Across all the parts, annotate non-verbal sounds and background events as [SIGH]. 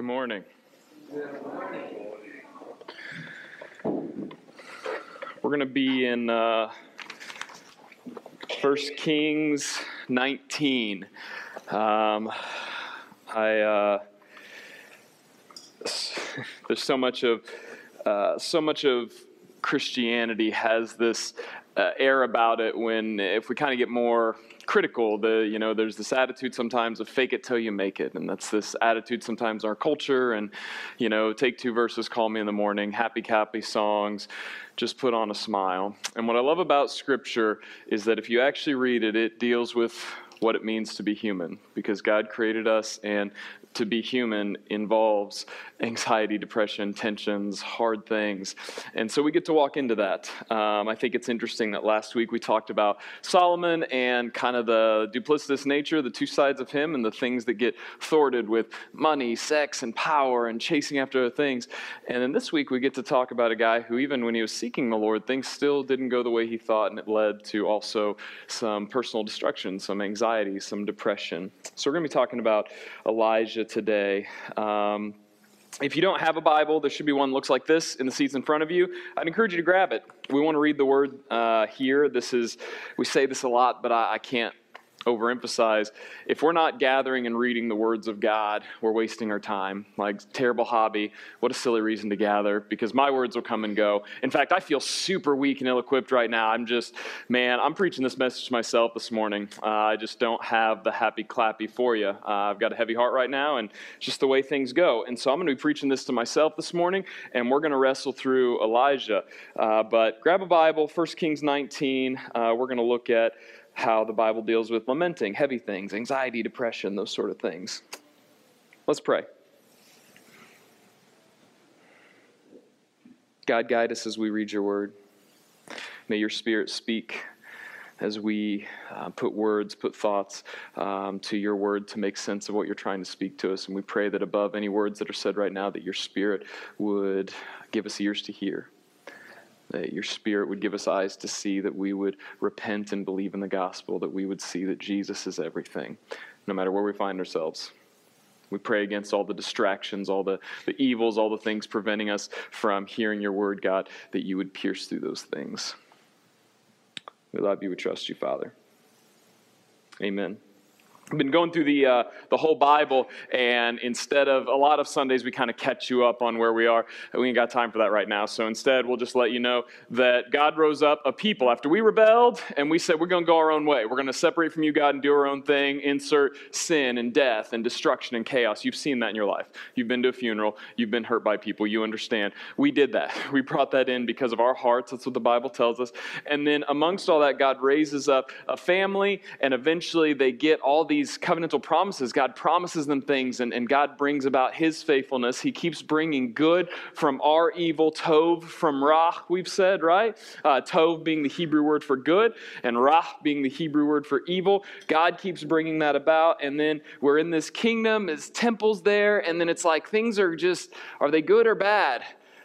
Good morning. We're going to be in uh, 1 Kings 19. Um, I uh, [LAUGHS] there's so much of uh, so much of Christianity has this uh, air about it when if we kind of get more critical the you know there's this attitude sometimes of fake it till you make it and that's this attitude sometimes in our culture and you know take two verses call me in the morning happy happy songs just put on a smile. And what i love about scripture is that if you actually read it it deals with what it means to be human because God created us and to be human involves anxiety, depression, tensions, hard things. And so we get to walk into that. Um, I think it's interesting that last week we talked about Solomon and kind of the duplicitous nature, the two sides of him, and the things that get thwarted with money, sex, and power, and chasing after other things. And then this week we get to talk about a guy who, even when he was seeking the Lord, things still didn't go the way he thought, and it led to also some personal destruction, some anxiety, some depression. So we're going to be talking about Elijah today. Um, if you don't have a Bible, there should be one that looks like this in the seats in front of you. I'd encourage you to grab it. We want to read the word uh, here. This is, we say this a lot, but I, I can't overemphasize if we're not gathering and reading the words of God, we're wasting our time. Like, terrible hobby. What a silly reason to gather because my words will come and go. In fact, I feel super weak and ill equipped right now. I'm just, man, I'm preaching this message to myself this morning. Uh, I just don't have the happy clappy for you. Uh, I've got a heavy heart right now, and just the way things go. And so I'm going to be preaching this to myself this morning, and we're going to wrestle through Elijah. Uh, but grab a Bible, 1 Kings 19. Uh, we're going to look at how the Bible deals with lamenting, heavy things, anxiety, depression, those sort of things. Let's pray. God, guide us as we read your word. May your spirit speak as we uh, put words, put thoughts um, to your word to make sense of what you're trying to speak to us. And we pray that above any words that are said right now, that your spirit would give us ears to hear that your spirit would give us eyes to see, that we would repent and believe in the gospel, that we would see that Jesus is everything, no matter where we find ourselves. We pray against all the distractions, all the, the evils, all the things preventing us from hearing your word, God, that you would pierce through those things. We love you. We trust you, Father. Amen. Been going through the, uh, the whole Bible, and instead of a lot of Sundays, we kind of catch you up on where we are. We ain't got time for that right now. So instead, we'll just let you know that God rose up a people after we rebelled, and we said, We're going to go our own way. We're going to separate from you, God, and do our own thing. Insert sin and death and destruction and chaos. You've seen that in your life. You've been to a funeral, you've been hurt by people, you understand. We did that. [LAUGHS] We brought that in because of our hearts. That's what the Bible tells us. And then amongst all that, God raises up a family, and eventually they get all these these covenantal promises, God promises them things and, and God brings about his faithfulness. He keeps bringing good from our evil, Tov from Rah, we've said, right? Uh, tov being the Hebrew word for good and Rah being the Hebrew word for evil. God keeps bringing that about. And then we're in this kingdom, his temple's there, and then it's like things are just, are they good or bad?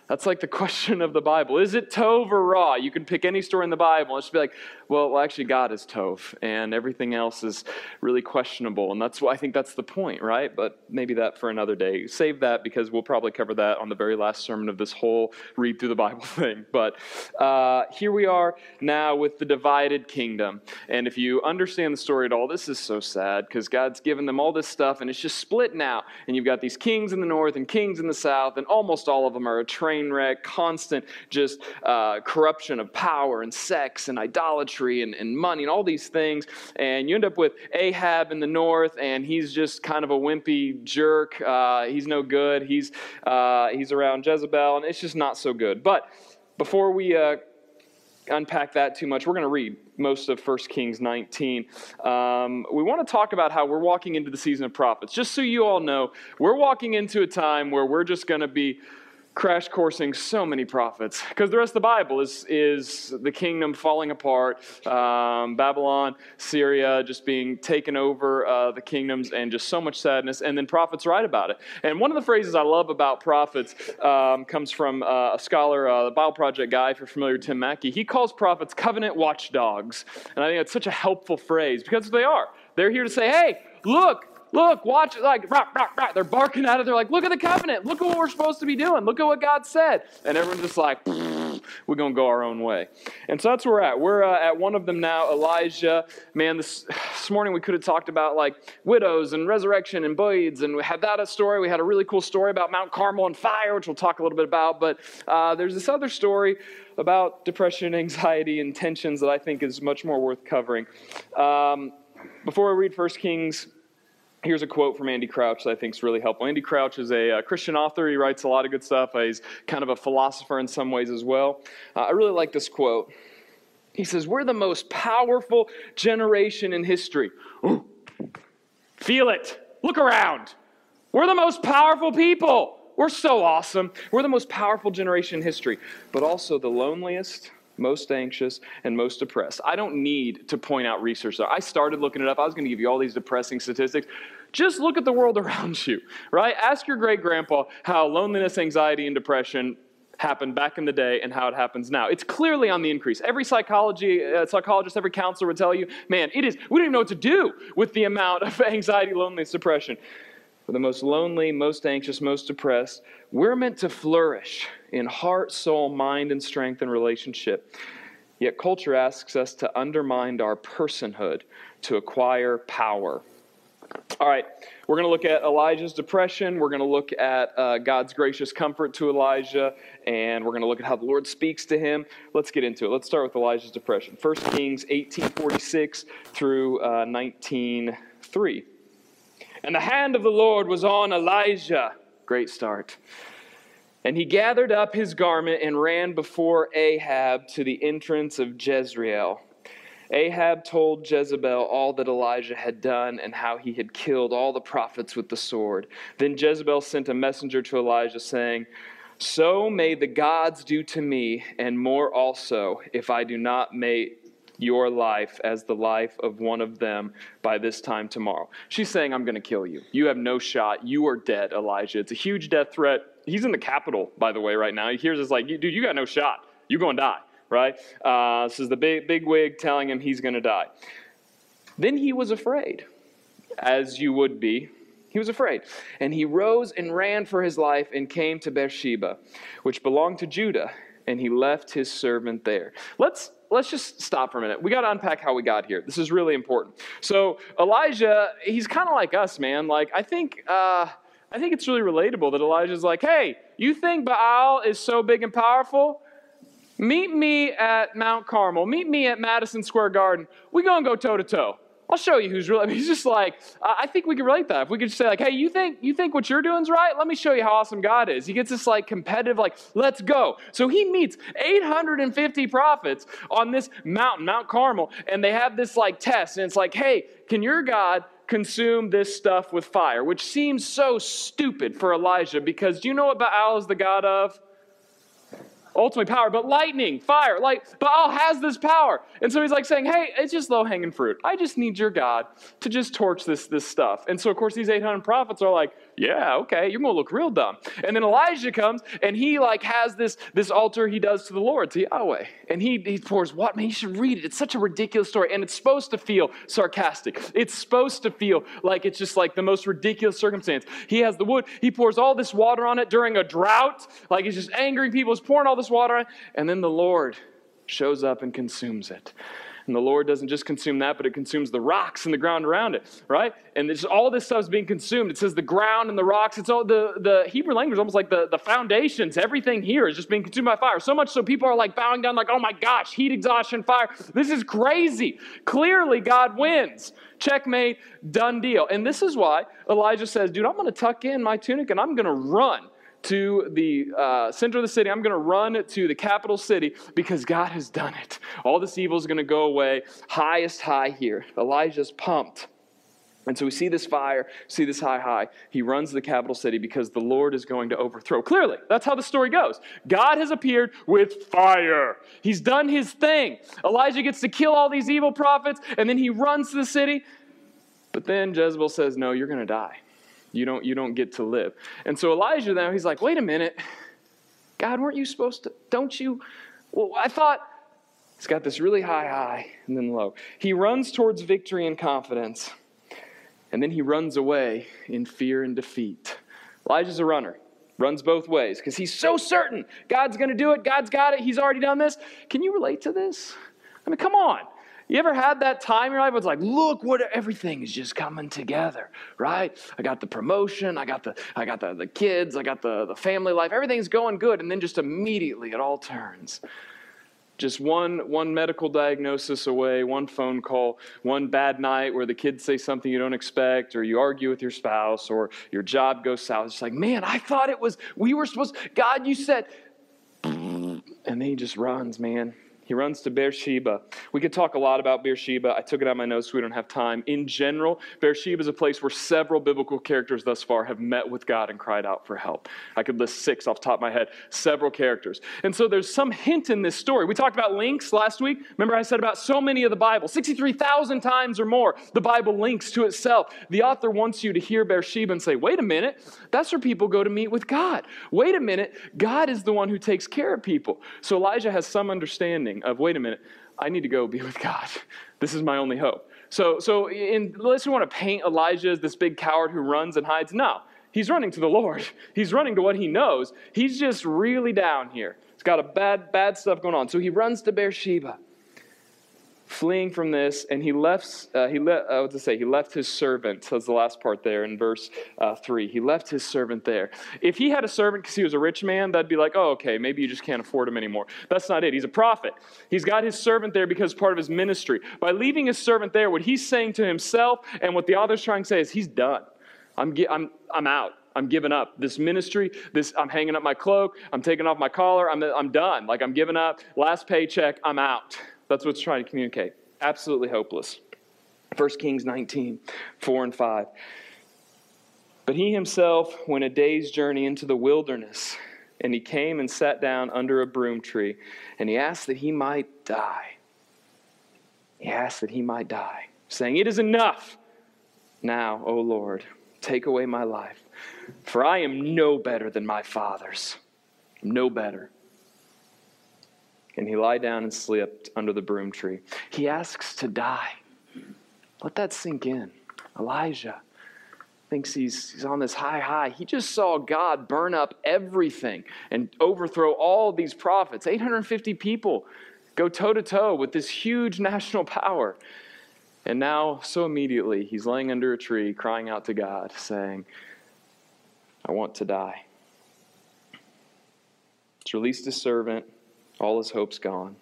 That's like the [LAUGHS] question of the Bible. Is it Tov or Ra? You can pick any story in the Bible. It's just be like, well, well, actually, God is Tov, and everything else is really questionable. And that's why I think that's the point, right? But maybe that for another day. Save that because we'll probably cover that on the very last sermon of this whole read through the Bible [LAUGHS] thing. But uh, here we are now with the divided kingdom. And if you understand the story at all, this is so sad because God's given them all this stuff, and it's just split now. And you've got these kings in the north and kings in the south, and almost all of them are a train wreck, constant just uh, corruption of power and sex and idolatry idolatry and, and money and all these things. And you end up with Ahab in the north, and he's just kind of a wimpy jerk. Uh, he's no good. He's, uh, he's around Jezebel, and it's just not so good. But before we uh, unpack that too much, we're going to read most of 1 Kings 19. Um, we want to talk about how we're walking into the season of prophets. Just so you all know, we're walking into a time where we're just going to be crash coursing so many prophets because the rest of the bible is, is the kingdom falling apart um, babylon syria just being taken over uh, the kingdoms and just so much sadness and then prophets write about it. And one of the phrases i love about prophets um, comes from uh, a scholar uh, the bible project guy if you're familiar with Tim Mackie. He calls prophets covenant watchdogs. And i think that's such a helpful phrase because they are. They're here to say hey look look, watch, like, rah, rah, rah. they're barking at it. They're like, look at the covenant. Look at what we're supposed to be doing. Look at what God said. And everyone's just like, we're going to go our own way. And so that's where we're at. We're uh, at one of them now, Elijah. Man, this, this morning we could have talked about like widows and resurrection and boys, and we had that a story. We had a really cool story about Mount Carmel and fire, which we'll talk a little bit about. But uh, there's this other story about depression, anxiety, and tensions that I think is much more worth covering. Um, before I read 1 Kings Here's a quote from Andy Crouch that I think is really helpful. Andy Crouch is a, uh, Christian author. He writes a lot of good stuff. Uh, he's kind of a philosopher in some ways as well. Uh, I really like this quote. He says, We're the most powerful generation in history. Ooh. Feel it. Look around. We're the most powerful people. We're so awesome. We're the most powerful generation in history, but also the loneliest, most anxious, and most depressed. I don't need to point out research. I started looking it up. I was going to give you all these depressing statistics. Just look at the world [LAUGHS] around you, right? Ask your great grandpa how loneliness, anxiety, and depression happened back in the day and how it happens now. It's clearly on the increase. Every psychology uh, psychologist, every counselor would tell you, man, it is. We don't even know what to do with the amount of [LAUGHS] anxiety, loneliness, depression. For the most lonely, most anxious, most depressed, we're meant to flourish in heart, soul, mind, and strength and relationship. Yet culture asks us to undermine our personhood to acquire power. All right, we're going to look at Elijah's depression. We're going to look at uh, God's gracious comfort to Elijah, and we're going to look at how the Lord speaks to him. Let's get into it. Let's start with Elijah's depression. 1 Kings 1846 through uh, 19.3. And the hand of the Lord was on Elijah. Great start. And he gathered up his garment and ran before Ahab to the entrance of Jezreel. Ahab told Jezebel all that Elijah had done and how he had killed all the prophets with the sword. Then Jezebel sent a messenger to Elijah, saying, So may the gods do to me, and more also, if I do not make your life as the life of one of them by this time tomorrow. She's saying, I'm going to kill you. You have no shot. You are dead, Elijah. It's a huge death threat. He's in the capital, by the way, right now. He hears this like, dude, you got no shot. You're going to die, right? Uh, this is the big, big wig telling him he's going to die. Then he was afraid, as you would be. He was afraid. And he rose and ran for his life and came to Beersheba, which belonged to Judah, and he left his servant there. Let's let's just stop for a minute. We got to unpack how we got here. This is really important. So Elijah, he's kind of like us, man. Like I think, uh, I think it's really relatable that Elijah's like, hey, you think Baal is so big and powerful? Meet me at Mount Carmel. Meet me at Madison Square Garden. We gonna go toe to toe. I'll show you who's really. I [LAUGHS] mean, he's just like, I think we can relate that. If we could just say, like, hey, you think you think what you're doing's right? Let me show you how awesome God is. He gets this like competitive, like, let's go. So he meets 850 prophets on this mountain, Mount Carmel, and they have this like test, and it's like, hey, can your God consume this stuff with fire? Which seems so stupid for Elijah because do you know what Baal is the God of? Ultimately power, but lightning, fire, like Baal has this power. And so he's like saying, hey, it's just low hanging fruit. I just need your God to just torch this, this stuff. And so, of course, these 800 prophets are like, yeah, okay, you're to look real dumb. And then Elijah comes and he like has this, this altar he does to the Lord, to Yahweh. And he, he pours what? Man, you should read it. It's such a ridiculous story. And it's supposed to feel sarcastic. It's supposed to feel like it's just like the most ridiculous circumstance. He has the wood, he pours all this water on it during a drought. Like he's just angering people, he's pouring all this water on it. And then the Lord shows up and consumes it. And the Lord doesn't just consume that, but it consumes the rocks and the ground around it, right? And all this stuff is being consumed. It says the ground and the rocks. It's all the, the Hebrew language, almost like the, the foundations. Everything here is just being consumed by fire. So much so people are like bowing down, like, oh my gosh, heat exhaustion, fire. This is crazy. Clearly, God wins. Checkmate, done deal. And this is why Elijah says, dude, I'm going to tuck in my tunic and I'm going to run to the uh, center of the city. I'm going to run to the capital city because God has done it. All this evil is going to go away. Highest high here. Elijah's pumped. And so we see this fire, see this high, high. He runs to the capital city because the Lord is going to overthrow. Clearly, that's how the story goes. God has appeared with fire. He's done his thing. Elijah gets to kill all these evil prophets, and then he runs to the city. But then Jezebel says, No, you're going to die. You don't, you don't get to live. And so Elijah now, he's like, wait a minute. God, weren't you supposed to? Don't you? Well, I thought he's got this really high high and then low. He runs towards victory and confidence. And then he runs away in fear and defeat. Elijah's a runner, runs both ways because he's so certain God's going to do it. God's got it. He's already done this. Can you relate to this? I mean, come on. You ever had that time in your life where it's like, look what everything is just coming together, right? I got the promotion, I got the I got the, the kids, I got the, the family life, everything's going good, and then just immediately it all turns. Just one one medical diagnosis away, one phone call, one bad night where the kids say something you don't expect, or you argue with your spouse, or your job goes south. It's like, man, I thought it was we were supposed God, you said and then he just runs, man. He runs to Beersheba. We could talk a lot about Beersheba. I took it out of my notes, so we don't have time. In general, Beersheba is a place where several biblical characters thus far have met with God and cried out for help. I could list six off top of my head, several characters. And so there's some hint in this story. We talked about links last week. Remember, I said about so many of the Bible, 63,000 times or more, the Bible links to itself. The author wants you to hear Beersheba and say, wait a minute, that's where people go to meet with God. Wait a minute, God is the one who takes care of people. So Elijah has some understanding of wait a minute, I need to go be with God. [LAUGHS] This is my only hope. So, so in, unless we want to paint Elijah as this big coward who runs and hides, no, he's running to the Lord. [LAUGHS] He's running to what he knows. He's just really down here. He's got a bad, bad stuff going on. So he runs to Beersheba fleeing from this, and he left. Uh, he let. Uh, what to say? He left his servant. That's the last part there in verse uh, three. He left his servant there. If he had a servant because he was a rich man, that'd be like, oh, okay, maybe you just can't afford him anymore. That's not it. He's a prophet. He's got his servant there because part of his ministry. By leaving his servant there, what he's saying to himself and what the author's trying to say is, he's done. I'm. I'm. I'm out. I'm giving up this ministry. This I'm hanging up my cloak. I'm taking off my collar. I'm. I'm done. Like I'm giving up. Last paycheck. I'm out. That's what's trying to communicate. Absolutely hopeless. 1 Kings 19, 4 and 5. But he himself went a day's journey into the wilderness, and he came and sat down under a broom tree, and he asked that he might die. He asked that he might die, saying, It is enough. Now, O Lord, take away my life, for I am no better than my fathers. No better and he lay down and slept under the broom tree. He asks to die. Let that sink in. Elijah thinks he's, he's on this high high. He just saw God burn up everything and overthrow all these prophets. 850 people go toe to toe with this huge national power. And now, so immediately, he's laying under a tree crying out to God, saying, I want to die. He's released his servant all his hopes gone.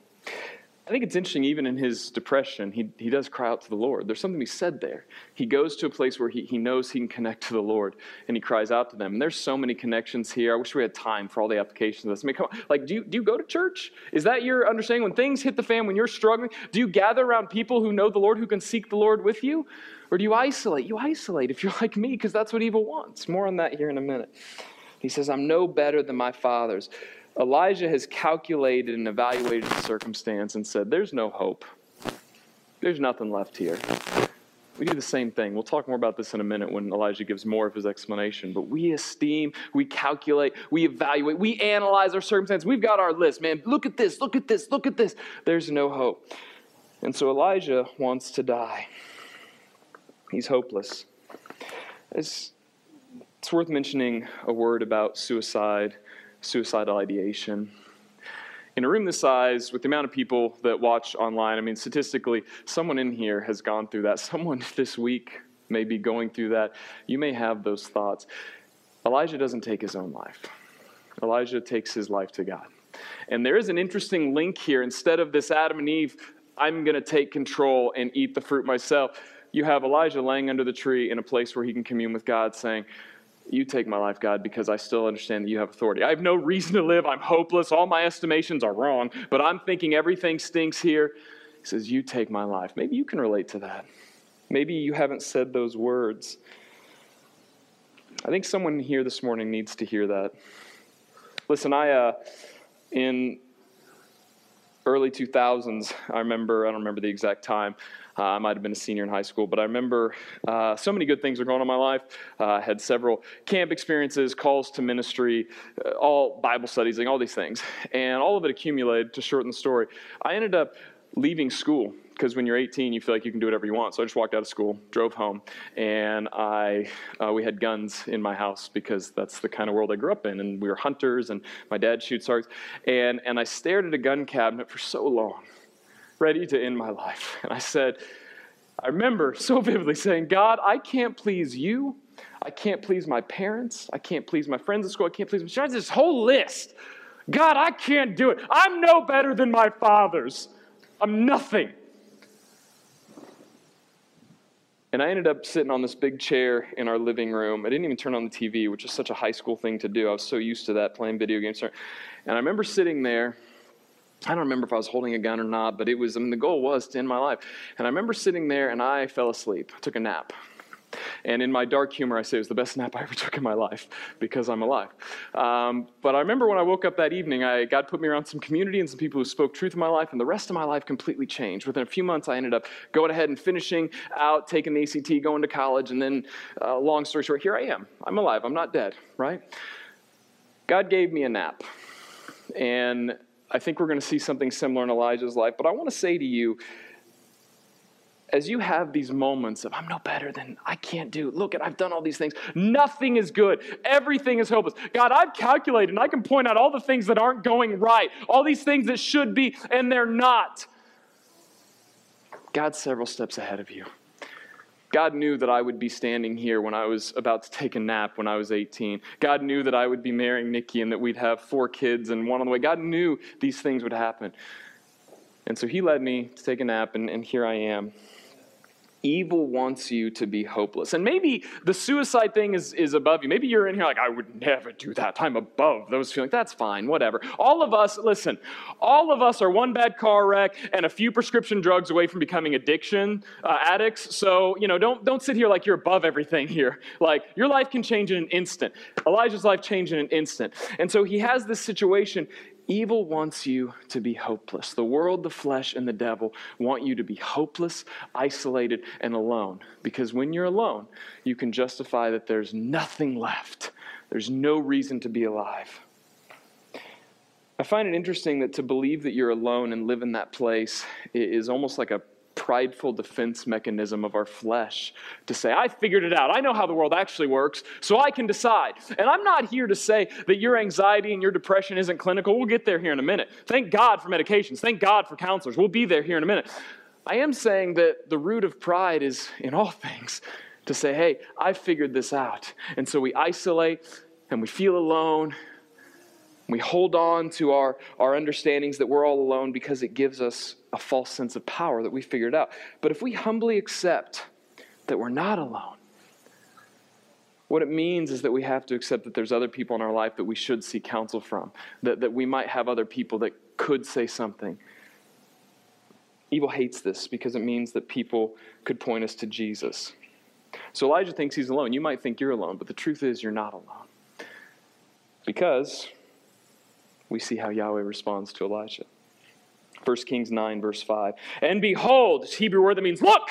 I think it's interesting, even in his depression, he, he does cry out to the Lord. There's something be said there. He goes to a place where he, he knows he can connect to the Lord and he cries out to them. And there's so many connections here. I wish we had time for all the applications of this. I mean, come on. Like, do you, do you go to church? Is that your understanding? When things hit the fan, when you're struggling, do you gather around people who know the Lord, who can seek the Lord with you? Or do you isolate? You isolate if you're [LAUGHS] like me, because that's what evil wants. More on that here in a minute. He says, I'm no better than my fathers. Elijah has calculated and evaluated the circumstance and said, There's no hope. There's nothing left here. We do the same thing. We'll talk more about this in a minute when Elijah gives more of his explanation. But we esteem, we calculate, we evaluate, we analyze our circumstance. We've got our list, man. Look at this, look at this, look at this. There's no hope. And so Elijah wants to die. He's hopeless. It's, it's worth mentioning a word about suicide suicidal ideation. In a room this size, with the amount of people that watch online, I mean, statistically, someone in here has gone through that. [LAUGHS] Someone this week may be going through that. You may have those thoughts. Elijah doesn't take his own life, Elijah takes his life to God. And there is an interesting link here. Instead of this Adam and Eve, I'm going to take control and eat the fruit myself, you have Elijah laying under the tree in a place where he can commune with God, saying, you take my life, God, because I still understand that you have authority. I have no reason to live. I'm hopeless. All my estimations are wrong, but I'm thinking everything stinks here. He says, You take my life. Maybe you can relate to that. Maybe you haven't said those words. I think someone here this morning needs to hear that. Listen, I, uh, in early 2000s, I remember, I don't remember the exact time, uh, I might have been a senior in high school, but I remember uh, so many good things were going on in my life. Uh, I had several camp experiences, calls to ministry, uh, all Bible studies, and all these things. And all of it accumulated to shorten the story. I ended up leaving school because when you're 18, you feel like you can do whatever you want. So I just walked out of school, drove home, and I uh, we had guns in my house because that's the kind of world I grew up in, and we were hunters, and my dad shoots arcs, and and I stared at a gun cabinet for so long, ready to end my life, [LAUGHS] and I said, I remember so vividly saying, God, I can't please you. I can't please my parents. I can't please my friends at school. I can't please my This whole list. God, I can't do it. I'm no better than my fathers. I'm nothing. And I ended up sitting on this big chair in our living room. I didn't even turn on the TV, which is such a high school thing to do. I was so used to that playing video games. And I remember sitting there. I don't remember if I was holding a gun or not, but it was, I mean, the goal was to end my life. And I remember sitting there and I fell asleep, I took a nap. And in my dark humor, I say it was the best [LAUGHS] nap I ever took in my life because I'm alive. Um, but I remember when I woke up that evening, I, God put me around some community and some people who spoke truth in my life, and the rest of my life completely changed. Within a few months, I ended up going ahead and finishing out, taking the ACT, going to college, and then, uh, long story short, here I am. I'm alive. I'm not dead, right? God gave me a nap. And I think we're going to see something similar in Elijah's life. But I want to say to you, as you have these moments of, I'm no better than, I can't do, look at, I've done all these things. Nothing is good. Everything is hopeless. God, I've calculated and I can point out all the things that aren't going right, all these things that should be, and they're not. God's several steps ahead of you. God knew that I would be standing here when I was about to take a nap when I was 18. God knew that I would be marrying Nikki and that we'd have four kids and one on the way. God knew these things would happen. And so he led me to take a nap, and, and here I am. Evil wants you to be hopeless. And maybe the suicide thing is, is above you. Maybe you're in here like, I would never do that. I'm above those feelings. That's fine, whatever. All of us, listen, all of us are one bad car wreck and a few prescription drugs away from becoming addiction uh, addicts. So, you know, don't, don't sit here like you're above everything here. Like, your life can change in an instant. Elijah's life changed in an instant. And so he has this situation Evil wants you to be hopeless. The world, the flesh, and the devil want you to be hopeless, isolated, and alone. Because when you're alone, you can justify that there's nothing left, there's no reason to be alive. I find it interesting that to believe that you're alone and live in that place is almost like a prideful defense mechanism of our flesh to say, I figured it out. I know how the world actually works, so I can decide. And I'm not here to say that your anxiety and your depression isn't clinical. We'll get there here in a minute. Thank God for medications. Thank God for counselors. We'll be there here in a minute. I am saying that the root of pride is in all [LAUGHS] things to say, hey, I figured this out. And so we isolate and we feel alone we hold on to our, our understandings that we're all alone because it gives us a false sense of power that we figured out. But if we humbly accept that we're not alone, what it means is that we have to accept that there's other people in our life that we should seek counsel from, that, that we might have other people that could say something. Evil hates this because it means that people could point us to Jesus. So Elijah thinks he's alone. You might think you're alone, but the truth is you're not alone. Because we see how Yahweh responds to Elijah. 1 Kings 9, verse 5. And behold, this Hebrew word that means look,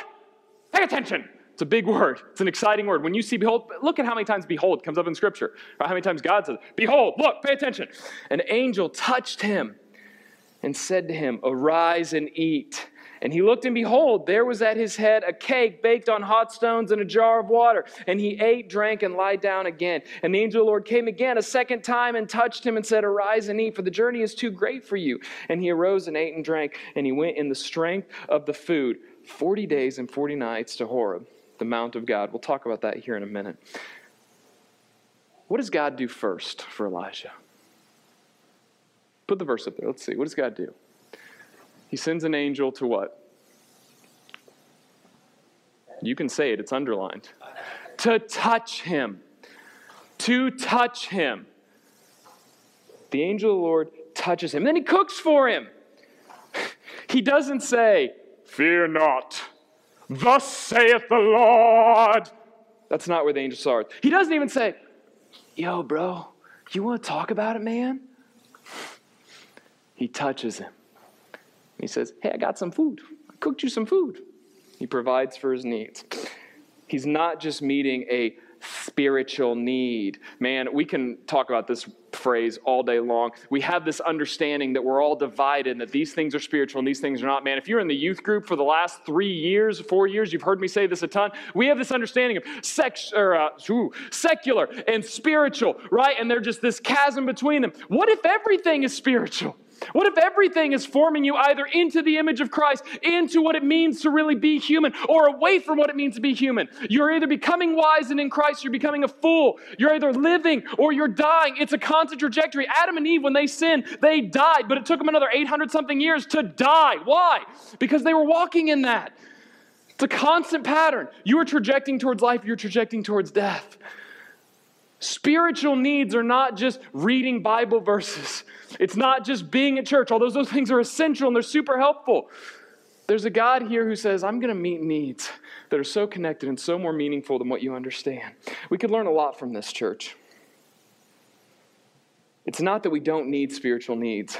pay attention. It's a big word. It's an exciting word. When you see behold, look at how many times behold comes up in Scripture. How many times God says, Behold, look, pay attention. An angel touched him and said to him, Arise and eat. And he looked, and behold, there was at his head a cake baked on hot stones and a jar of water. And he ate, drank, and lied down again. And the angel of the Lord came again a second time and touched him and said, Arise and eat, for the journey is too great for you. And he arose and ate and drank, and he went in the strength of the food 40 days and 40 nights to Horeb, the Mount of God. We'll talk about that here in a minute. What does God do first for Elijah? Put the verse up there. Let's see. What does God do? He sends an angel to what? You can say it, it's underlined. To touch him. To touch him. The angel of the Lord touches him. Then he cooks for him. He doesn't say, Fear not, thus saith the Lord. That's not where the angel starts. He doesn't even say, Yo, bro, you want to talk about it, man? He touches him. He says, Hey, I got some food. I cooked you some food. He provides for his needs. He's not just meeting a spiritual need. Man, we can talk about this phrase all day long. We have this understanding that we're all divided and that these things are spiritual and these things are not. Man, if you're in the youth group for the last three years, four years, you've heard me say this a ton. We have this understanding of sex, or, uh, ooh, secular and spiritual, right? And they're just this chasm between them. What if everything is spiritual? What if everything is forming you either into the image of Christ, into what it means to really be human, or away from what it means to be human? You're either becoming wise and in Christ, you're becoming a fool. You're either living or you're dying. It's a constant trajectory. Adam and Eve, when they sinned, they died, but it took them another 800 something years to die. Why? Because they were walking in that. It's a constant pattern. You are trajecting towards life, you're trajecting towards death. Spiritual needs are not just reading Bible verses. It's not just being at church, although those things are essential and they're super helpful. There's a God here who says, I'm going to meet needs that are so connected and so more meaningful than what you understand. We could learn a lot from this church. It's not that we don't need spiritual needs,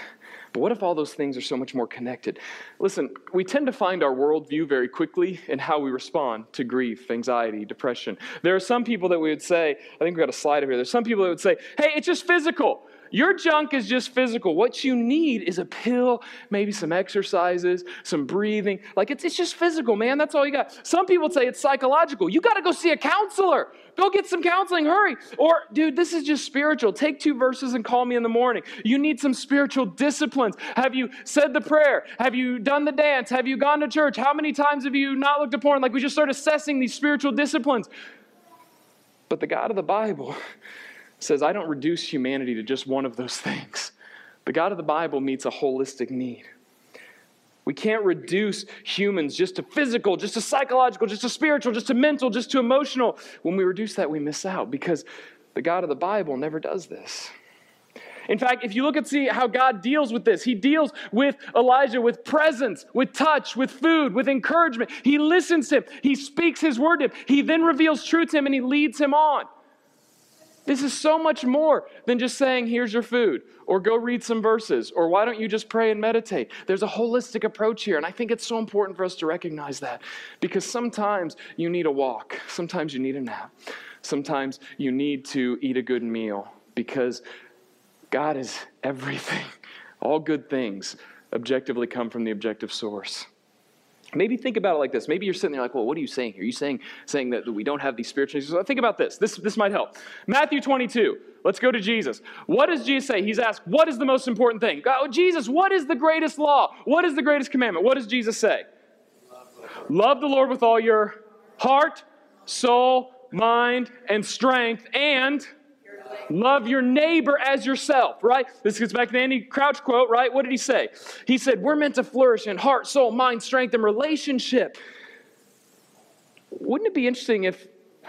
but what if all those things are so much more connected? Listen, we tend to find our worldview very quickly in how we respond to grief, anxiety, depression. There are some people that we would say, I think we've got a slide over here. There's some people that would say, hey, it's just physical. Your junk is just physical. What you need is a pill, maybe some exercises, some breathing. Like it's, it's just physical, man. That's all you got. Some people say it's psychological. You got to go see a counselor. Go get some counseling, hurry. Or, dude, this is just spiritual. Take two verses and call me in the morning. You need some spiritual disciplines. Have you said the prayer? Have you done the dance? Have you gone to church? How many times have you not looked at porn? Like we just start assessing these spiritual disciplines. But the God of the Bible [LAUGHS] says, I don't reduce humanity to just one of those things. The God of the Bible meets a holistic need. We can't reduce humans just to physical, just to psychological, just to spiritual, just to mental, just to emotional. When we reduce that, we miss out because the God of the Bible never does this. In fact, if you look and see how God deals with this, He deals with Elijah with presence, with touch, with food, with encouragement. He listens to him, He speaks His word to him, He then reveals truth to him, and He leads him on. This is so much more than just saying, here's your food, or go read some verses, or why don't you just pray and meditate? There's a holistic approach here, and I think it's so important for us to recognize that because sometimes you need a walk, sometimes you need a nap, sometimes you need to eat a good meal because God is everything. All good things objectively come from the objective source. Maybe think about it like this. Maybe you're sitting there like, well, what are you saying here? Are you saying, saying that we don't have these spiritual needs? Think about this. this. This might help. Matthew 22. Let's go to Jesus. What does Jesus say? He's asked, what is the most important thing? God, oh, Jesus, what is the greatest law? What is the greatest commandment? What does Jesus say? Love, Love the Lord with all your heart, soul, mind, and strength, and Love your neighbor as yourself, right? This gets back to Andy Crouch quote, right? What did he say? He said, We're meant to flourish in heart, soul, mind, strength, and relationship. Wouldn't it be interesting if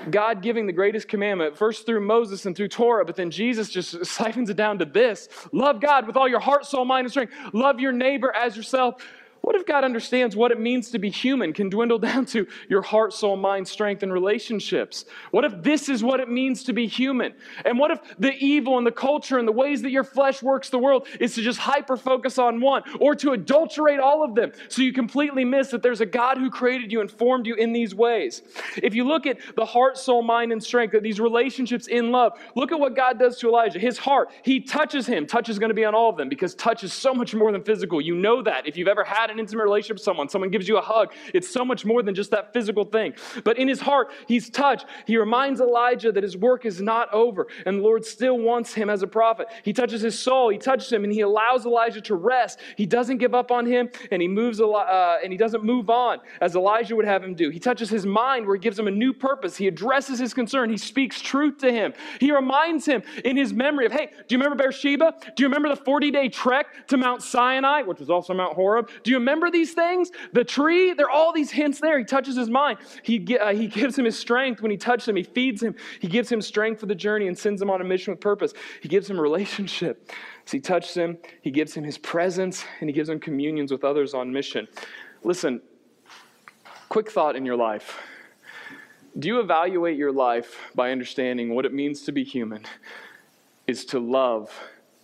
God giving the greatest commandment, first through Moses and through Torah, but then Jesus just [LAUGHS] siphons it down to this love God with all your heart, soul, mind, and strength. Love your neighbor as yourself. What if God understands what it means to be human can dwindle [LAUGHS] down to your heart, soul, mind, strength, and relationships? What if this is what it means to be human? And what if the evil and the culture and the ways that your flesh works the world is to just hyper focus on one or to adulterate all of them so you completely miss that there's a God who created you and formed you in these ways? If you look at the heart, soul, mind, and strength, these relationships in love, look at what God does to Elijah. His heart, he touches him. Touch is going to be on all of them because touch is so much more than physical. You know that if you've ever had an intimate relationship with someone, someone gives you a hug, it's so much more than just that physical thing. But in his heart, he's touched. He reminds Elijah that his work is not over and the Lord still wants him as a prophet. He touches his soul, he touches him, and he allows Elijah to rest. He doesn't give up on him and he moves uh, and he doesn't move on as Elijah would have him do. He touches his mind where he gives him a new purpose. He addresses his concern. He speaks truth to him. He reminds him in his memory of, hey, do you remember Beersheba? Do you remember the 40 day trek to Mount Sinai, which was also Mount Horeb? Do you remember these things, the tree, there are all these hints there. He touches his mind. He, uh, he gives him his strength when he touches him. He feeds him. He gives him strength for the journey and sends him on a mission with purpose. He gives him relationship. He touches him, he gives him his presence and he gives him communions with others on mission. Listen, quick thought in your life. Do you evaluate your life by understanding what it means to be human? Is to love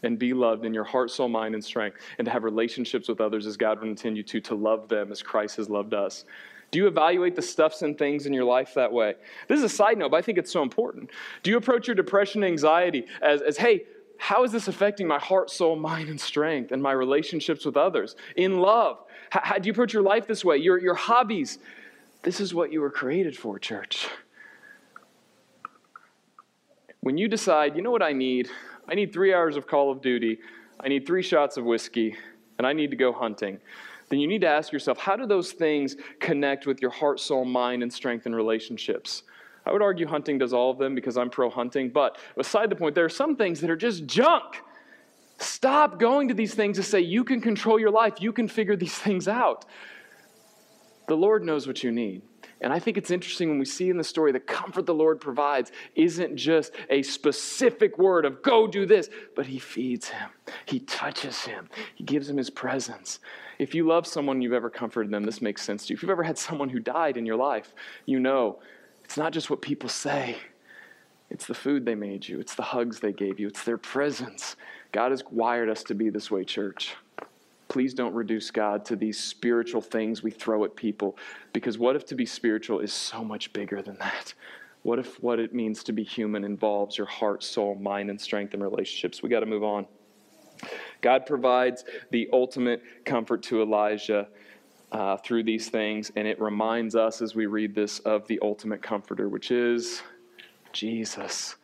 and be loved in your heart, soul, mind, and strength, and to have relationships with others as God would intend you to, to love them as Christ has loved us. Do you evaluate the stuffs and things in your life that way? This is a side note, but I think it's so important. Do you approach your depression and anxiety as, as hey, how is this affecting my heart, soul, mind, and strength and my relationships with others? In love, how, how do you approach your life this way? Your, your hobbies. This is what you were created for, church. When you decide, you know what I need? I need three hours of Call of Duty, I need three shots of whiskey, and I need to go hunting, then you need to ask yourself, how do those things connect with your heart, soul, mind, and strength and relationships? I would argue hunting does all of them because I'm pro hunting, but beside the point, there are some things that are just junk. Stop going to these things to say you can control your life, you can figure these [LAUGHS] things out. The Lord knows what you need. And I think it's interesting when we see in the story the comfort the Lord provides isn't just a specific word of go do this, but He feeds him, He touches him, He gives him His presence. If you love someone, you've ever comforted them, this makes sense to you. If you've ever had someone who died in your life, you know it's not just what people say, it's the food they made you, it's the hugs they gave you, it's their presence. God has wired us to be this way, church. Please don't reduce God to these spiritual things we throw at people, because what if to be spiritual is so much bigger than that? What if what it means to be human involves your heart, soul, mind, and strength and relationships? We got to move on. God provides the ultimate comfort to Elijah uh, through these things, and it reminds us as we read this of the ultimate comforter, which is Jesus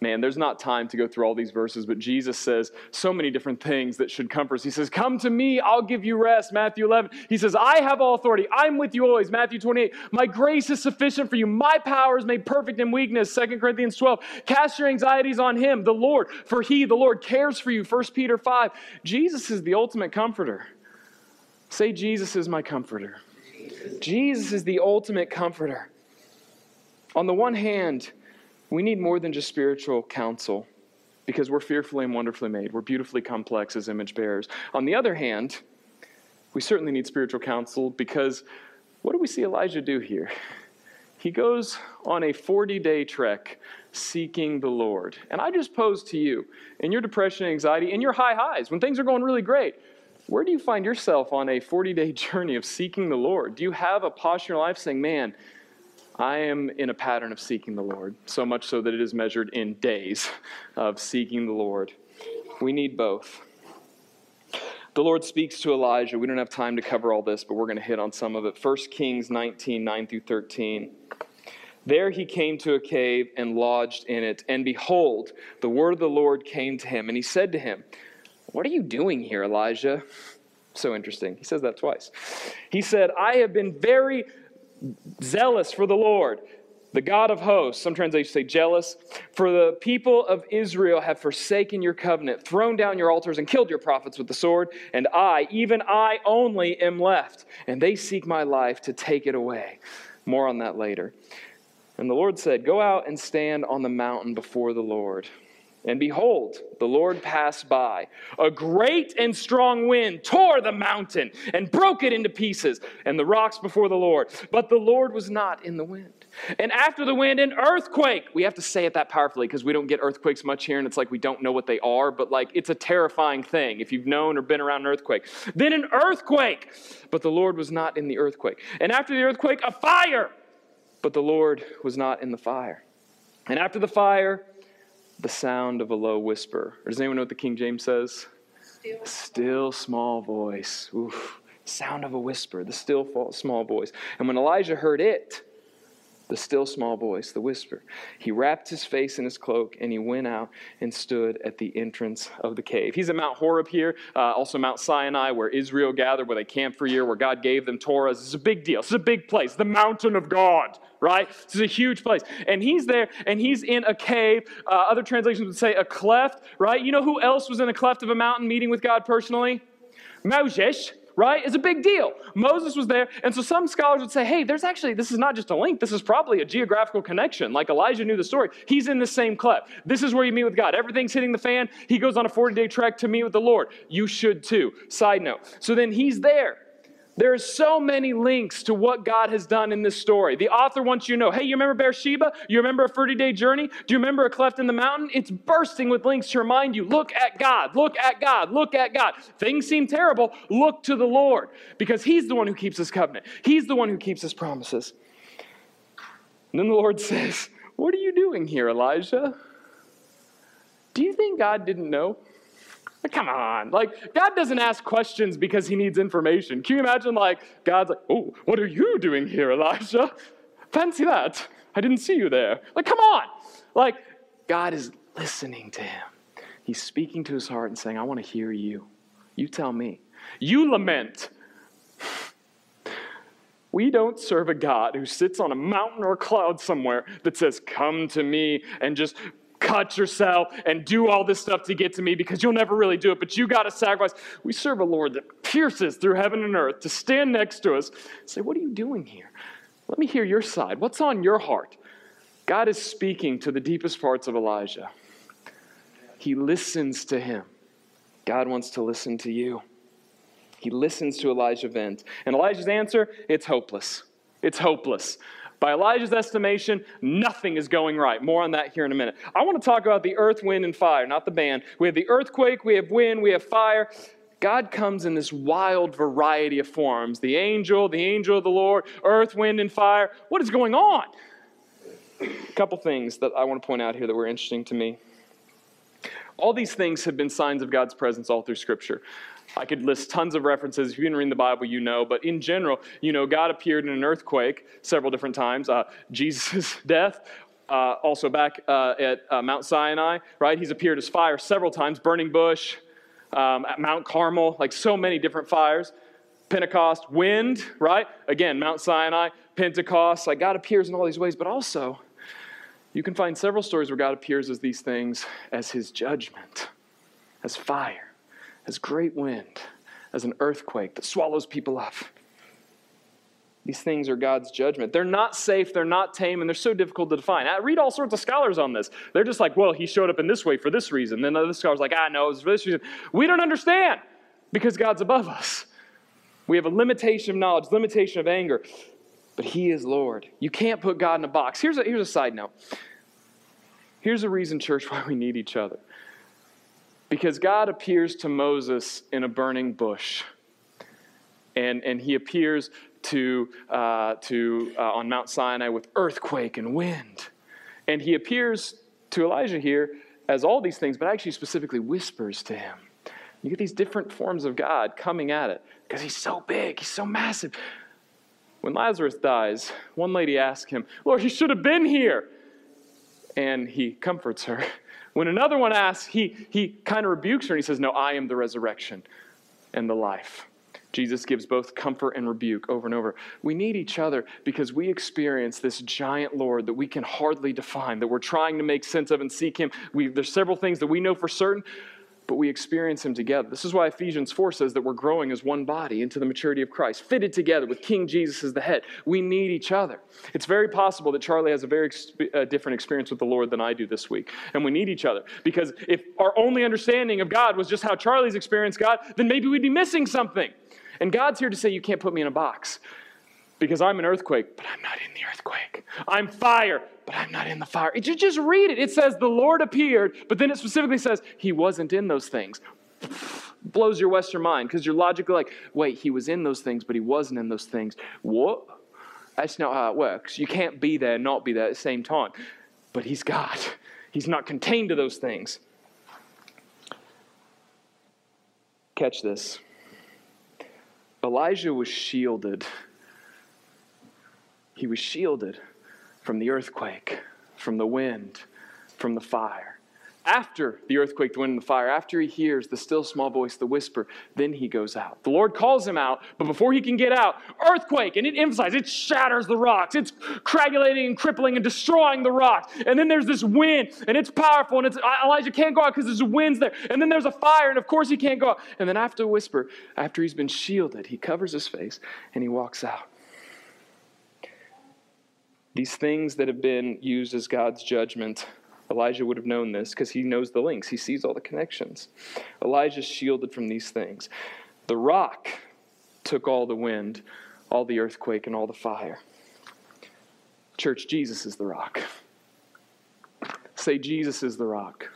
man, there's not time to go through all these verses, but Jesus says so many different things that should comfort us. He says, Come to me, I'll give you rest. Matthew 11. He says, I have all authority. I'm with you always. Matthew 28. My grace is sufficient for you. My power is made perfect in weakness. 2 Corinthians 12. Cast your anxieties on him, the Lord, for he, the Lord, cares for you. 1 Peter 5. Jesus is the ultimate comforter. Say, Jesus is my comforter. Jesus is the ultimate comforter. On the one hand, we need more than just spiritual counsel because we're fearfully and wonderfully made. We're beautifully complex as image bearers. On the other hand, we certainly need spiritual counsel because what do we see Elijah do here? He goes on a 40 day trek seeking the Lord. And I just pose to you, in your depression anxiety, in your high highs, when things are going really great, where do you find yourself on a 40 day [LAUGHS] journey of seeking the Lord? Do you have a posture in your life saying, man, I am in a pattern of seeking the Lord, so much so that it is measured in days of seeking the Lord. We need both. The Lord speaks to Elijah. We don't have time to cover all this, but we're going to hit on some of it. 1 Kings 19 9 through 13. There he came to a cave and lodged in it. And behold, the word of the Lord came to him. And he said to him, What are you doing here, Elijah? So interesting. He says that twice. He said, I have been very zealous for the Lord, the God of hosts. Some translations say jealous. For the people of Israel have forsaken your covenant, thrown down your altars, and killed your prophets with the sword. And I, even I only, am left. And they seek my life to take it away. More on that later. And the Lord said, Go out and stand on the mountain before the Lord. And behold, the Lord passed by. A great and strong wind tore the mountain and broke it into pieces, and the rocks before the Lord. But the Lord was not in the wind. And after the wind, an earthquake. We have to say it that powerfully because we don't get earthquakes much here, and it's like we don't know what they are, but like it's a terrifying thing if you've known or been around an earthquake. Then an earthquake. But the Lord was not in the earthquake. And after the earthquake, a fire. But the Lord was not in the fire. And after the fire, the sound of a low whisper. Or does anyone know what the King James says? Still, still small voice. Oof. Sound of a whisper, the still small voice. And when Elijah heard it, the still small voice, the whisper. He wrapped his face in his cloak and he went out and stood at the entrance of the cave. He's at Mount Horeb here, uh, also Mount Sinai, where Israel gathered, where they camped for a year, where God gave them Torah. This is a big deal. This is a big place, the mountain of God, right? This is a huge place. And he's there and he's in a cave. Uh, other translations would say a cleft, right? You know who else was in a cleft of a mountain meeting with God personally? Moses right? It's a big deal. Moses was there. And so some scholars would say, hey, there's actually, this is not just a link, this is probably a geographical connection. Like Elijah knew the story. He's in the same cleft. This is where you meet with God. Everything's hitting the fan. He goes on a 40 day trek to meet with the Lord. You should too. Side note. So then he's there. There are so many links to what God has done in this story. The author wants you to know hey, you remember Beersheba? You remember a 30 day journey? Do you remember a cleft in the mountain? It's bursting with links to remind you look at God, look at God, look at God. Things seem terrible. Look to the Lord because He's the one who keeps His covenant, He's the one who keeps His promises. And then the Lord [LAUGHS] says, What are you doing here, Elijah? Do you think God didn't know? Come on. Like, God doesn't ask questions because he needs information. Can you imagine, like, God's like, oh, what are you doing here, Elijah? Fancy that. I didn't see you there. Like, come on. Like, God is listening to him. He's speaking to his heart and saying, I want to hear you. You tell me. You lament. We don't serve a God who sits on a mountain or a cloud somewhere that says, Come to me and just cut yourself and do all this stuff to get to me because you'll never really do it, but you got to sacrifice. We serve a Lord that pierces through heaven and earth to stand next to us say, What are you doing here? Let me hear your side. What's on your heart? God is speaking to the deepest parts of Elijah. He listens to him. God wants to listen to you. He listens to Elijah vent. And Elijah's answer, it's hopeless. It's hopeless. By Elijah's estimation, nothing is going right. More on that here in a minute. I want to talk about the earth, wind, and fire, not the band. We have the earthquake, we have wind, we have fire. God comes in this wild variety of forms the angel, the angel of the Lord, earth, wind, and fire. What is going on? A couple things that I want to point out here that were interesting to me. All these things have been signs of God's presence all through Scripture. I could list tons of references. If you've been reading the Bible, you know. But in general, you know, God appeared in an earthquake several different times. Uh, Jesus' [LAUGHS] death, uh, also back uh, at uh, Mount Sinai, right? He's appeared as fire several times. Burning bush, um, at Mount Carmel, like so many different fires. Pentecost, wind, right? Again, Mount Sinai, Pentecost. Like God appears in all these ways, but also you can find several stories where God appears as these things as his judgment, as fire, as great wind, as an earthquake that swallows people up. These things are God's judgment. They're not safe, they're not tame, and they're so difficult to define. I read all sorts of scholars on this. They're just like, well, he showed up in this way for this reason. Then other scholars like, ah, no, it's for this reason. We don't understand because God's above us. We have a limitation of knowledge, limitation of anger but He is Lord. You can't put God in a box. Here's a, here's a side note. Here's a reason, church, why we need each other. Because God appears to Moses in a burning bush, and, and He appears to, uh, to uh, on Mount Sinai with earthquake and wind. And He appears to Elijah here as all these things, but actually specifically whispers to him. You get these different forms of God coming at it because he's so big, he's so massive. When Lazarus dies, one lady asks him, Lord, he should have been here. And he comforts her. [LAUGHS] When another one asks, he, he kind of rebukes her and he says, No, I am the resurrection and the life. Jesus gives both comfort and rebuke over and over. We need each other because we experience this giant Lord that we can hardly define, that we're trying to make sense of and seek Him. We, there's several things that we know for certain, but we experience him together. This is why Ephesians 4 says that we're growing as one body into the maturity of Christ, fitted together with King Jesus as the head. We need each other. It's very possible that Charlie has a very uh, different experience with the Lord than I do this week, and we need each other. Because if our only understanding of God was just how Charlie's experienced God, then maybe we'd be missing something. And God's here to say, You can't put me in a box because I'm an earthquake, but I'm not in the earthquake. I'm fire, but I'm not in the fire. You just read it. It says the Lord appeared, but then it specifically says he wasn't in those things. [SNIFFS] Blows your Western mind because you're logically like, wait, he was in those things, but he wasn't in those things. What? That's not how it works. You can't be there and not be there at the same time. But he's God, he's not contained to those things. Catch this. Elijah was shielded he was shielded from the earthquake, from the wind, from the fire. After the earthquake, the wind, and the fire, after he hears the still small voice, the whisper, then he goes out. The Lord calls him out, but before he can get out, earthquake, and it emphasizes, it shatters the rocks. It's cragulating and crippling and destroying the rocks. And then there's this wind, and it's powerful, and it's Elijah can't go out because there's winds there. And then there's a fire, and of course he can't go out. And then after a whisper, after he's been shielded, he covers his face and he walks out. These things that have been used as God's judgment, Elijah would have known this because he knows the links, he sees all the connections. Elijah's shielded from these things. The rock took all the wind, all the earthquake, and all the fire. Church, Jesus is the rock. Say, Jesus is the rock.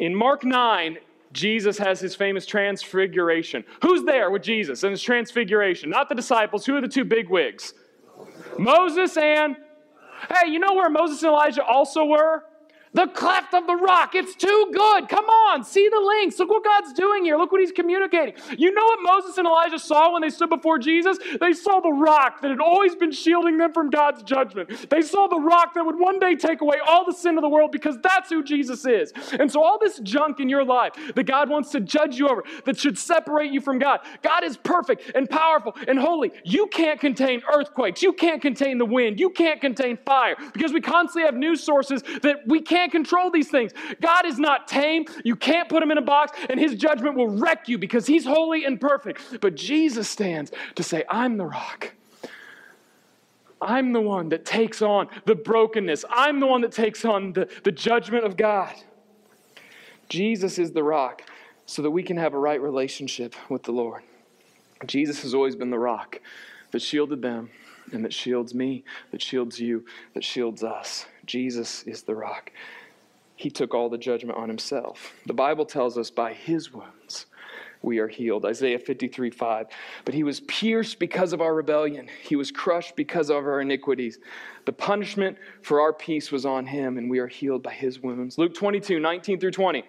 In Mark 9, Jesus has his famous transfiguration. Who's there with Jesus in his transfiguration? Not the disciples. Who are the two big wigs? Moses and, hey, you know where Moses and Elijah also were? The cleft of the rock. It's too good. Come on, see the links. Look what God's doing here. Look what he's communicating. You know what Moses and Elijah saw when they stood before Jesus? They saw the rock that had always been shielding them from God's judgment. They saw the rock that would one day take away all the sin of the world because that's who Jesus is. And so, all this junk in your life that God wants to judge you over, that should separate you from God, God is perfect and powerful and holy. You can't contain earthquakes. You can't contain the wind. You can't contain fire because we constantly have news sources that we can't can't control these things. God is not tame. You can't put him in a box, and his judgment will wreck you because he's holy and perfect. But Jesus stands to say, I'm the rock. I'm the one that takes on the brokenness. I'm the one that takes on the, the judgment of God. Jesus is the rock so that we can have a right relationship with the Lord. Jesus has always been the rock that shielded them and that shields me, that shields you, that shields us. Jesus is the rock. He took all the judgment on himself. The Bible tells us by his wounds we are healed. Isaiah 53 5. But he was pierced because of our rebellion, he was crushed because of our iniquities. The punishment for our peace was on him, and we are healed by his wounds. Luke 22 19 through 20.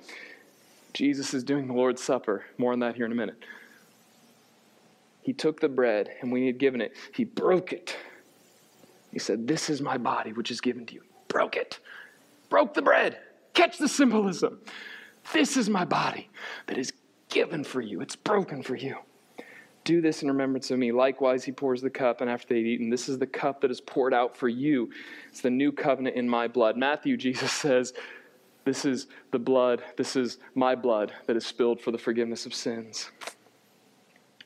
Jesus is doing the Lord's Supper. More on that here in a minute. He took the bread, and when he had given it, he broke it. He said, This is my body, which is given to you broke it, broke the bread. Catch the symbolism. This is my body that is given for you, it's broken for you. Do this in remembrance of me. Likewise, he pours the cup, and after they'd eaten, this is the cup that is poured out for you. It's the new covenant in my blood. Matthew, [LAUGHS] Jesus says, This is the blood, this is my blood that is spilled for the forgiveness of sins.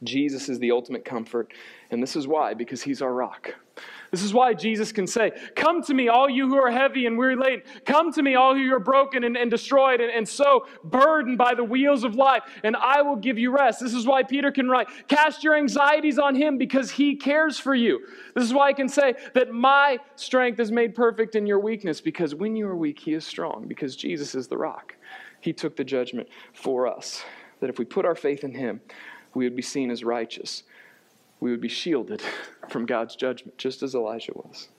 Jesus is the ultimate comfort, and this is why, because he's our rock. This is why Jesus can say, Come to me, all you who are heavy and weary laden. Come to me, all who are broken and, and destroyed and, and so burdened by the wheels of life, and I will give you rest. This is why Peter can write, Cast your anxieties on him because he cares for you. This is why I can say that my strength is made perfect in your weakness because when you are weak, he is strong because Jesus is the rock. He took the judgment for us. That if we put our faith in him, we would be seen as righteous we would be shielded [LAUGHS] from God's judgment, just as Elijah was.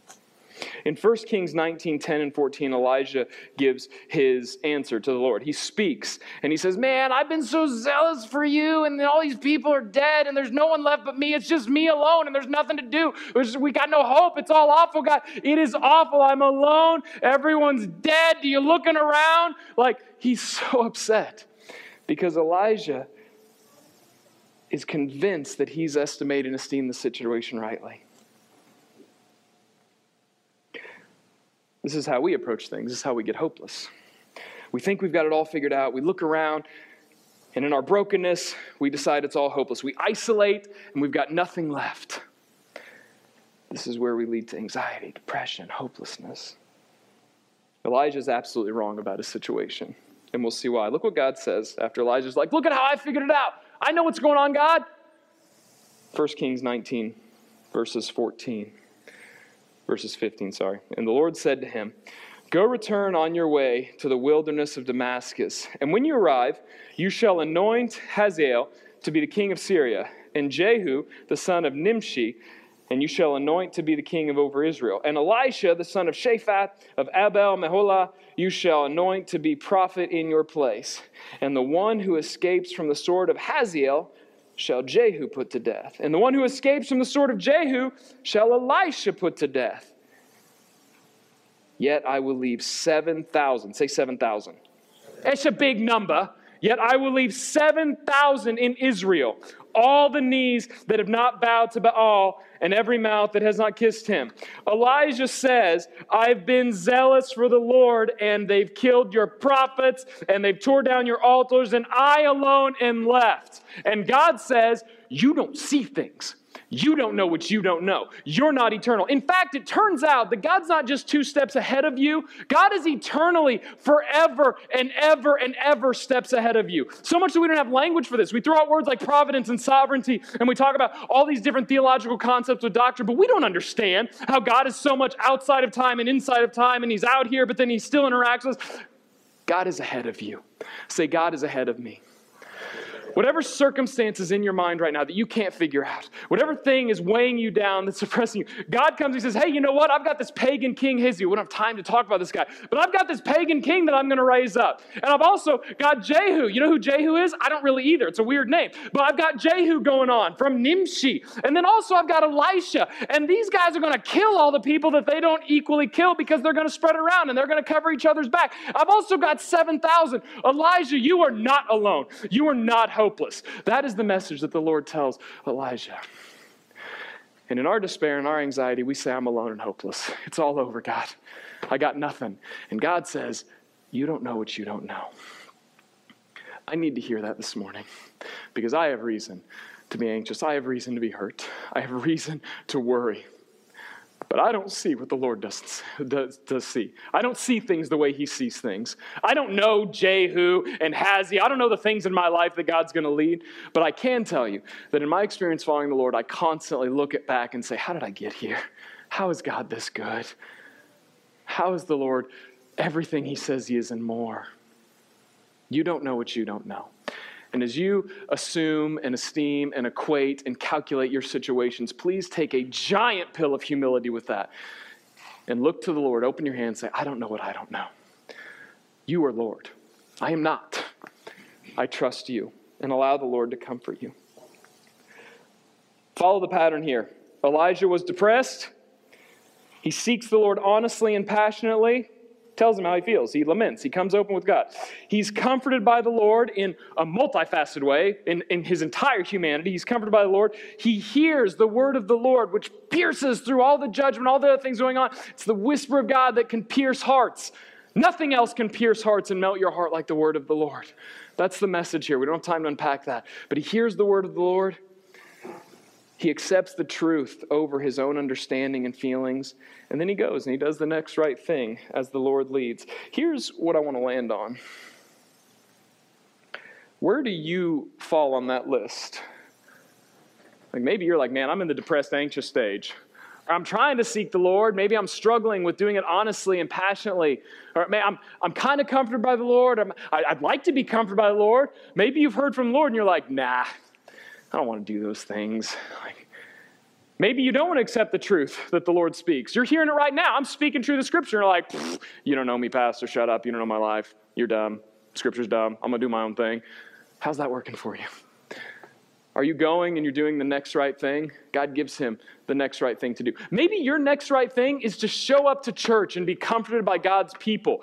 In 1 Kings 19 10 and 14, Elijah gives his answer to the Lord. He speaks and he says, Man, I've been so zealous for you, and all these people are dead, and there's no one left but me. It's just me alone, and there's nothing to do. We got no hope. It's all awful, God. It is awful. I'm alone. Everyone's dead. Do you looking around? Like, he's so [LAUGHS] upset because Elijah is convinced that he's estimated and esteemed the situation rightly. This is how we approach things. This is how we get hopeless. We think we've got it all figured out. We look around, and in our brokenness, we decide it's all hopeless. We isolate, and we've got nothing left. This is where we lead to anxiety, depression, hopelessness. Elijah is absolutely wrong about his situation, and we'll see why. Look what God says after Elijah's like, Look at how I figured it out. I know what's going on, God. 1 Kings 19, verses 14, verses 15, sorry. And the Lord said to him, Go return on your way to the wilderness of Damascus, and when you arrive, you shall anoint Hazael to be the king of Syria, and Jehu, the son of Nimshi, and you shall anoint to be the king of over Israel. And Elisha, the son of Shaphat of Abel Meholah, you shall anoint to be prophet in your place. And the one who escapes from the sword of Hazael shall Jehu put to death. And the one who escapes from the sword of Jehu shall Elisha put to death. Yet I will leave 7,000. Say 7,000. It's a big number. Yet I will leave 7,000 in Israel all the knees that have not bowed to Baal and every mouth that has not kissed him. Elijah says, I've been zealous for the Lord, and they've killed your prophets, and they've tore down your altars, and I alone am left. And God says, You don't see things. You don't know what you don't know. You're not eternal. In fact, it turns out that God's not just two steps ahead of you, God is eternally, forever and ever and ever steps ahead of you. So much that we don't have language for this. We throw out words like providence and sovereignty, and we talk about all these different theological concepts with doctrine, but we don't understand how God is so much outside of time and inside of time, and He's out here, but then He still interacts with us. God is ahead of you. Say, God is ahead of me. Whatever circumstances in your mind right now that you can't figure out, whatever thing is weighing you down, that's [LAUGHS] suppressing you, God comes and says, Hey, you know what? I've got this pagan king Hizi. We don't have time to talk about this guy, but I've got this pagan king that I'm going to raise up. And I've also got Jehu. You know who Jehu is? I don't really either. It's a weird name. But I've got Jehu going on from Nimshi. And then also I've got Elisha. And these guys are going to kill all the people that they don't equally kill because they're going to spread around and they're going to cover each other's back. I've also got 7,000. Elijah, you are not alone. You are not hopeless. That is the message that the Lord tells Elijah. And in our despair and our anxiety, we say, I'm alone and hopeless. It's all over, God. I got nothing. And God says, You don't know what you don't know. I need to hear that this morning because I have reason to be anxious. I have reason to be hurt. I have reason to worry. But I don't see what the Lord does, does, does see. I don't see things the way He sees things. I don't know Jehu and Hazi. I don't know the things in my life that God's going to lead. But I can tell you that in my experience following the Lord, I constantly look at back and say, How did I get here? How is God this good? How is the Lord everything He says He is and more? You don't know what you don't know. And as you assume and esteem and equate and calculate your situations, please take a giant pill of humility with that and look to the Lord. Open your hand and say, I don't know what I don't know. You are Lord. I am not. I trust you and allow the Lord to comfort you. Follow the pattern here. Elijah was depressed. He seeks the Lord honestly and passionately tells him how he feels. He laments. He comes open with God. He's comforted by the Lord in a multifaceted way, in, in his entire humanity. He's comforted by the Lord. He hears the word of the Lord, which pierces through all the judgment, all the other things going on. It's the whisper of God that can pierce hearts. Nothing else can pierce hearts and melt your heart like the word of the Lord. That's the message here. We don't have time to unpack that. But he hears the word of the Lord. He accepts the truth over his own understanding and feelings, and then he goes and he does the next right thing as the Lord leads. Here's what I want to land on. Where do you fall on that list? Like maybe you're like, man, I'm in the depressed, anxious stage. I'm trying to seek the Lord. Maybe I'm struggling with doing it honestly and passionately. Or man, I'm, I'm kind of comforted by the Lord. I'm, I, I'd like to be comforted by the Lord. Maybe you've heard from the Lord and you're like, nah, I don't want to do those things. Like, maybe you don't want to accept the truth that the Lord speaks. You're hearing it right now. I'm speaking through the scripture. You're like, you don't know me, Pastor. Shut up. You don't know my life. You're dumb. Scripture's dumb. I'm going to do my own thing. How's that working for you? Are you going and you're doing the next right thing? God gives him the next right thing to do. Maybe your next right thing is to show up to church and be comforted by God's people.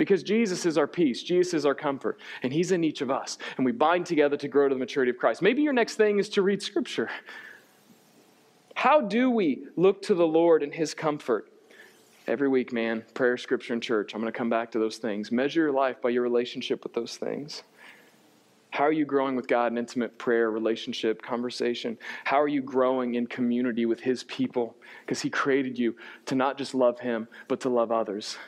Because Jesus is our peace, Jesus is our comfort, and He's in each of us. And we bind together to grow to the maturity of Christ. Maybe your next thing is to read Scripture. How do we look to the Lord and His comfort? Every week, man, prayer, Scripture, and church. I'm going to come back to those things. Measure your life by your relationship with those things. How are you growing with God in intimate prayer, relationship, conversation? How are you growing in community with His people? Because He created you to not just love Him, but to love others.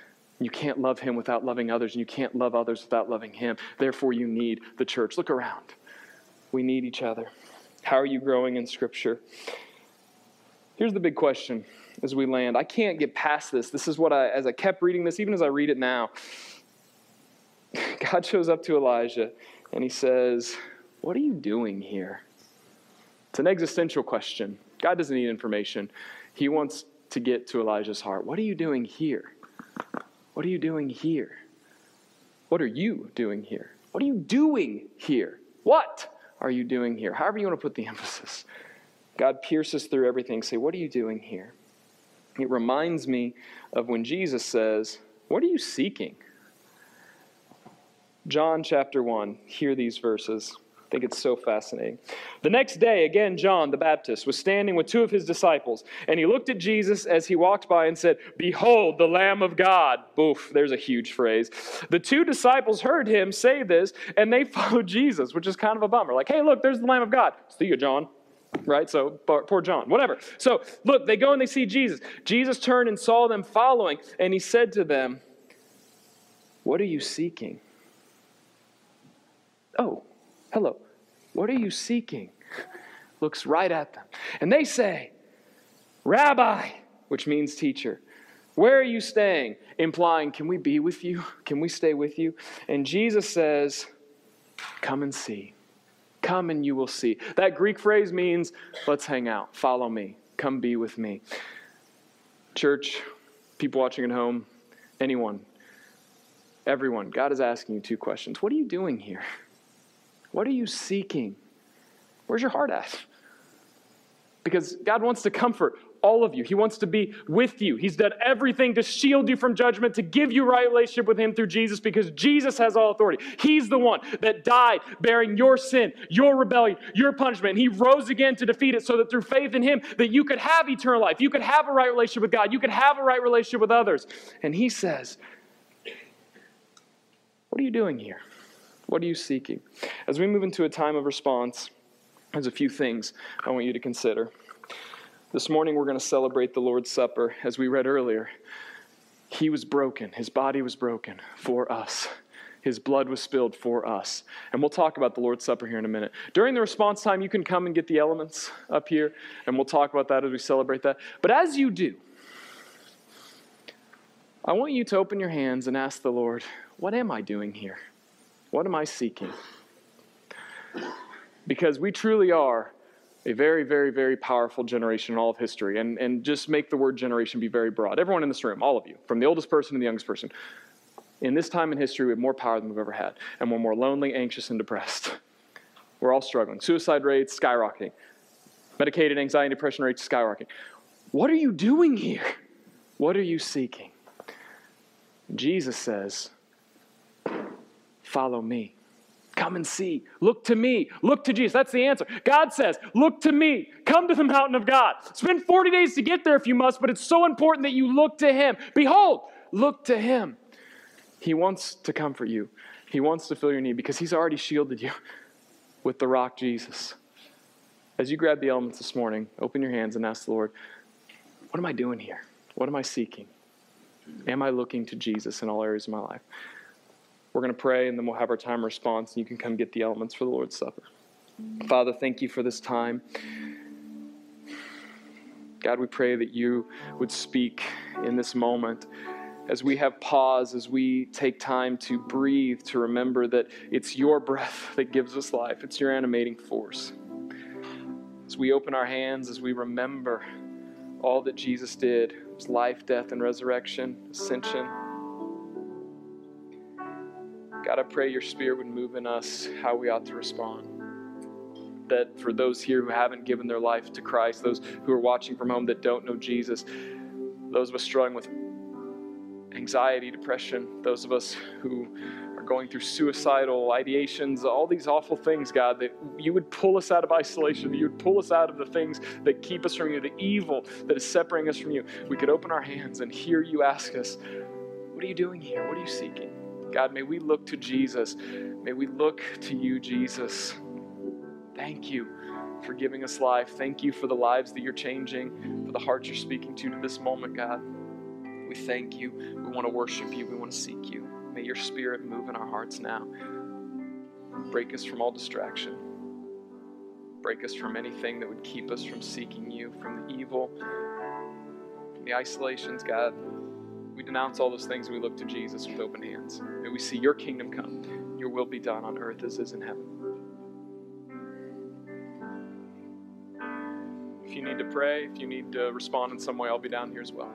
You can't love him without loving others, and you can't love others without loving him. Therefore, you need the church. Look around. We need each other. How are you growing in Scripture? Here's the big question as we land. I can't get past this. This is what I, as I kept reading this, even as I read it now, [LAUGHS] God shows up to Elijah and he says, What are you doing here? It's an existential question. God doesn't need information, He wants to get to Elijah's heart. What are you doing here? What are you doing here? What are you doing here? What are you doing here? What are you doing here? However, you want to put the [LAUGHS] emphasis. God pierces through everything. Say, what are you doing here? It reminds me of when Jesus says, What are you seeking? John chapter 1, hear these verses think it's so fascinating. The next day, again, John the Baptist was standing with two of his disciples, and he looked at Jesus as he walked by and said, Behold, the Lamb of God. Oof, there's a huge phrase. The two disciples heard him say this, and they [LAUGHS] followed Jesus, which is kind of a bummer. Like, hey, look, there's the Lamb of God. See you, John right? So poor John, whatever. So look, they go and they see Jesus. Jesus turned and saw them following, and he said to them, What are you seeking? Oh, Hello, what are you seeking? [LAUGHS] Looks right at them. And they say, Rabbi, which means teacher, where are you staying? Implying, can we be with you? [LAUGHS] Can we stay with you? And Jesus says, Come and see. Come and you will see. That Greek phrase means, let's hang out, follow me, come be with me. Church, people watching at home, anyone, everyone, God is asking you two questions. What are you doing here? [LAUGHS] What are you seeking? Where's your heart at? Because God wants to comfort all of you. He wants to be with you. He's done everything to shield you from judgment, to give you right relationship with Him through Jesus, because Jesus has all authority. He's the one that died bearing your sin, your rebellion, your punishment. And he rose again to defeat it so that through faith in Him, that you could have eternal life. You could have a right relationship with God. You could have a right relationship with others. And He says, What are you doing here? What are you seeking? As we move into a time of response, there's a few things I want you to consider. This morning, we're going to celebrate the Lord's Supper. As we read earlier, He was broken, His body was broken for us. His blood was spilled for us. And we'll talk about the Lord's Supper here in a minute. During the response time, you can come and get the elements up here, and we'll talk about that as we celebrate that. But as you do, I want you to open your hands and ask the Lord, What am I doing here? What am I seeking? Because we truly are a very, very, very powerful generation in all of history. And, and just make the word generation be very broad. Everyone in this room, all of you, from the oldest person to the youngest person, in this time in history, we have more power than we've ever had. And we're more lonely, anxious, and depressed. [LAUGHS] We're all struggling. Suicide rates skyrocketing, medicated anxiety and depression rates skyrocketing. What are you doing here? What are you seeking? Jesus says, Follow me. Come and see. Look to me. Look to Jesus. That's the answer. God says, Look to me. Come to the mountain of God. Spend 40 days to get there if you must, but it's so important that you look to Him. Behold, look to Him. He wants to comfort you, He wants to fill your need because He's already shielded you [LAUGHS] with the rock, Jesus. As you grab the elements this morning, open your hands and ask the Lord, What am I doing here? What am I seeking? Am I looking to Jesus in all areas of my life? We're going to pray and then we'll have our time response and you can come get the elements for the Lord's Supper. Father, thank you for this time. God, we pray that you would speak in this moment as we have pause, as we take time to breathe, to remember that it's your breath [LAUGHS] that gives us life, it's your animating force. As we open our hands, as we remember all that Jesus did his life, death, and resurrection, ascension God, I pray your spirit would move in us how we ought to respond. That for those here who haven't given their life to Christ, those who are watching from home that don't know Jesus, those of us struggling with anxiety, depression, those of us who are going through suicidal ideations, all these awful things, God, that you would pull us out of isolation, that you would pull us out of the things that keep us from you, the evil that is separating us from you. We could open our hands and hear you ask us, What are you doing here? What are you seeking? God, may we look to Jesus. May we look to you, Jesus. Thank you for giving us life. Thank you for the lives that you're changing, for the hearts you're speaking to to this moment, God. We thank you. We want to worship you. We want to seek you. May your spirit move in our hearts now. Break us from all distraction. Break us from anything that would keep us from seeking you, from the evil, from the isolations, God. We denounce all those things. We look to Jesus with open hands. May we see your kingdom come, your will be done on earth as is in heaven. If you need to pray, if you need to respond in some way, I'll be down here as well.